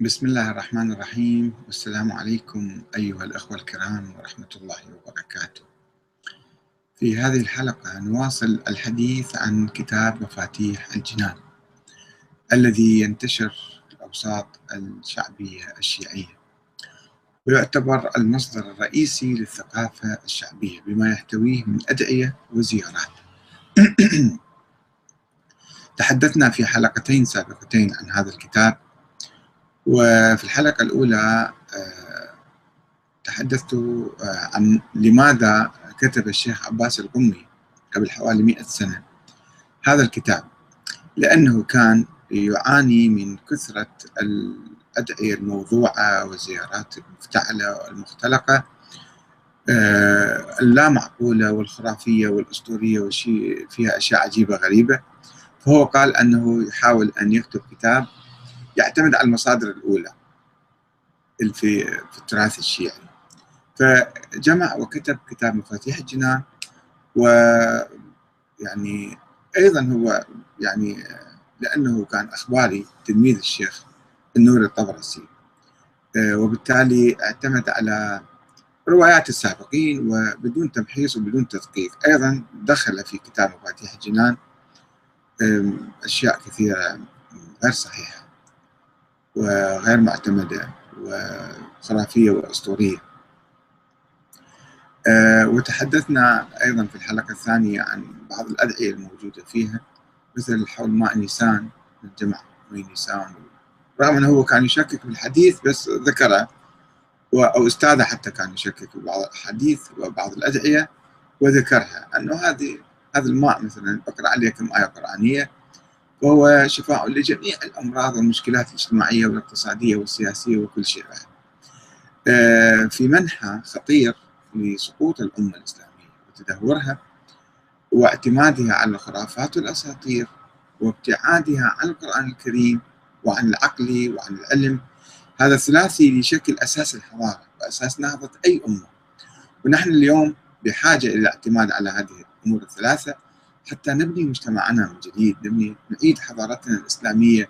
بسم الله الرحمن الرحيم. والسلام عليكم أيها الأخوة الكرام ورحمة الله وبركاته. في هذه الحلقة نواصل الحديث عن كتاب مفاتيح الجنان الذي ينتشر الأوساط الشعبية الشيعية ويعتبر المصدر الرئيسي للثقافة الشعبية بما يحتويه من أدعية وزيارات. تحدثنا في حلقتين سابقتين عن هذا الكتاب وفي الحلقة الأولى آه، تحدثت آه، عن لماذا كتب الشيخ عباس القمي قبل حوالي مئة سنة هذا الكتاب. لأنه كان يعاني من كثرة الأدعية الموضوعة والزيارات المفتعلة والمختلقة آه، اللا معقولة والخرافية والأسطورية وشي فيها أشياء عجيبة غريبة. فهو قال أنه يحاول أن يكتب كتاب يعتمد على المصادر الأولى في في التراث الشيعي. فجمع وكتب كتاب مفاتيح الجنان و يعني أيضا هو يعني لأنه كان أخباري تلميذ الشيخ النور الطبرسي. آه، وبالتالي اعتمد على روايات السابقين وبدون تمحيص وبدون تدقيق. أيضا دخل في كتاب مفاتيح الجنان أشياء كثيرة غير صحيحة. وغير معتمدة وخرافية وأسطورية. أه وتحدثنا أيضا في الحلقة الثانية عن بعض الأدعية الموجودة فيها مثل حول ماء نيسان من جمع ماء نيسان رغم أنه هو كان يشكك في الحديث بس ذكره أو أستاذه حتى كان يشكك في بعض الأحاديث وبعض الأدعية وذكرها. أنه هذه هذا الماء مثلا بقرأ عليكم آية قرآنية وهو شفاء لجميع الأمراض والمشكلات الاجتماعية والاقتصادية والسياسية وكل شيء آه، في منحى خطير لسقوط الأمة الإسلامية وتدهورها واعتمادها على الخرافات والأساطير وابتعادها عن القرآن الكريم وعن العقل وعن العلم. هذا الثلاثي يشكل أساس الحضارة وأساس نهضة أي أمة. ونحن اليوم بحاجة إلى الاعتماد على هذه الأمور الثلاثة حتى نبني مجتمعنا من جديد نبني نعيد حضارتنا الإسلامية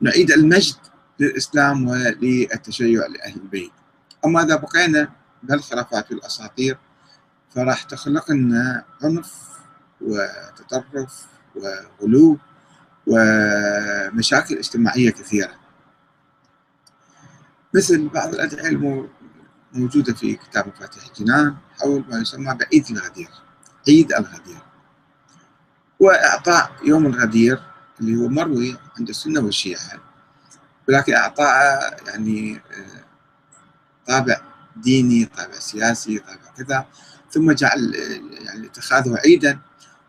نعيد المجد للإسلام وللتشيع لأهل البيت. أما إذا بقينا بهالخرافات والأساطير فراح تخلق لنا عنف وتطرف وغلو ومشاكل اجتماعية كثيرة. مثل بعض الأدعية الموجودة في كتاب مفاتيح الجنان حول ما يسمى بعيد الغدير عيد الغدير. وإعطاء يوم الغدير اللي هو مروي عند السنة والشيعة ولكن أعطاء يعني آه، طابع ديني طابع سياسي طابع كذا ثم جعل آه، يعني اتخاذه عيدا.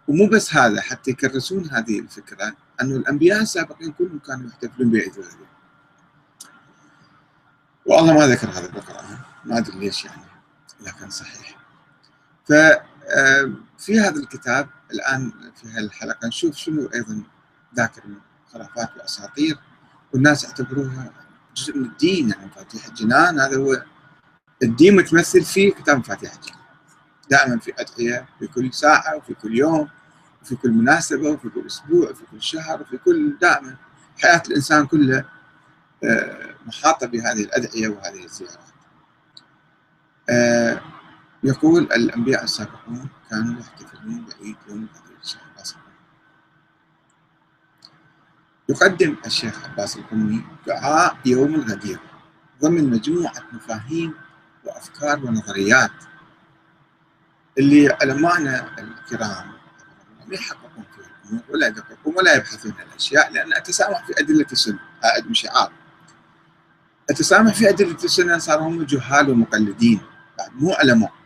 ومو بس هذا حتى يكرسون هذه الفكرة أنه الأنبياء السابقين كلهم كانوا يحتفلون بعيد الغدير. والله ما ذكر هذا بالقرآن ما أدري ليش يعني كان صحيح. ف في هذا الكتاب الآن في هالحلقة نشوف شنو أيضا ذاكر من خرافات وأساطير والناس يعتبروها جزء من الدين يعني مفاتيح الجنان هذا هو الدين متمثل في كتاب مفاتيح الجنان دائما في أدعية في كل ساعة وفي كل يوم وفي كل مناسبة وفي كل أسبوع وفي كل شهر وفي كل دائما حياة الإنسان كلها آه، محاطة بهذه الأدعية وهذه الزيارات. آه، يقول الأنبياء السابقون كانوا يحتفلون بعيد يوم الغدير الشيخ عباس يقدم الشيخ عباس القمي دعاء يوم الغدير ضمن مجموعة مفاهيم وأفكار ونظريات اللي علمائنا الكرام ما يحققون فيها الأمور ولا يدققون ولا يبحثون عن الأشياء لأن التسامح في أدلة السنة هذا شعار التسامح في أدلة السنة صاروا هم جهال ومقلدين بعد مو علماء.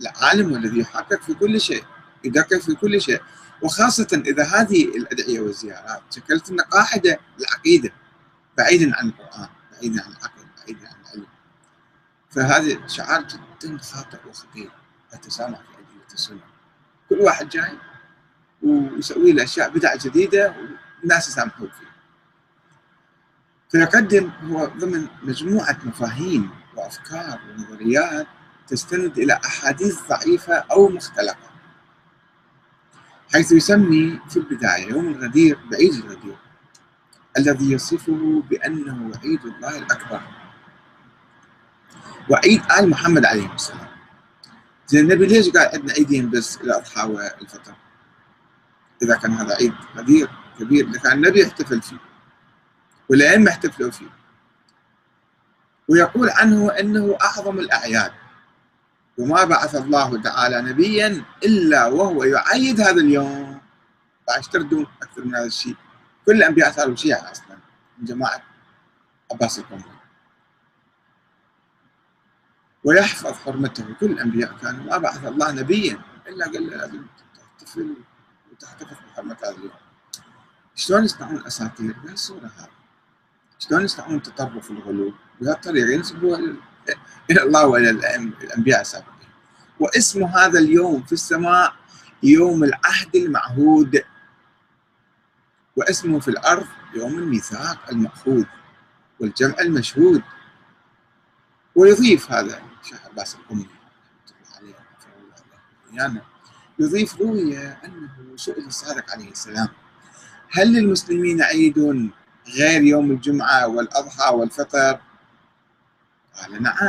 العالم الذي يحقق في كل شيء يدقق في كل شيء. وخاصة إذا هذه الأدعية والزيارات شكلت لنا قاعدة العقيدة بعيدا عن القرآن بعيدا عن العقل بعيدا عن العلم. فهذا شعار جدا خاطئ وخطير. التسامح في أدلة السنة كل واحد جاي ويسوي له أشياء بدع جديدة والناس يسامحون فيه فيقدم هو ضمن مجموعة مفاهيم وأفكار ونظريات تستند إلى أحاديث ضعيفة أو مختلقة حيث يسمي في البداية يوم الغدير بعيد الغدير الذي يصفه بأنه عيد الله الأكبر. وعيد آل محمد عليه السلام. زين النبي ليش قال عندنا عيدين بس الأضحى والفطر؟ إذا كان هذا عيد كبير كبير لكان النبي يحتفل فيه والأئمة احتفلوا فيه. ويقول عنه أنه أعظم الأعياد. وما بعث الله تعالى نبيا إلا وهو يعيد هذا اليوم. بعد تردون؟ أكثر من هذا الشيء. كل الأنبياء صاروا شيعة أصلا من جماعة عباس القمري. ويحفظ حرمته. كل الأنبياء كانوا ما بعث الله نبيا إلا قال له لازم تحتفل وتحتفظ بحرمة هذا اليوم. شلون يصنعون أساطير؟ بهالصورة هذه. شلون يصنعون التطرف والغلو بهالطريقة ينسبوها إلى الله وإلى الأنبياء السابقين. واسم هذا اليوم في السماء يوم العهد المعهود. واسمه في الأرض يوم الميثاق المأخوذ والجمع المشهود. ويضيف هذا الشيخ عباس الأمي عليه يضيف روية أنه سئل الصادق عليه السلام هل للمسلمين عيد غير يوم الجمعة والأضحى والفطر؟ قال نعم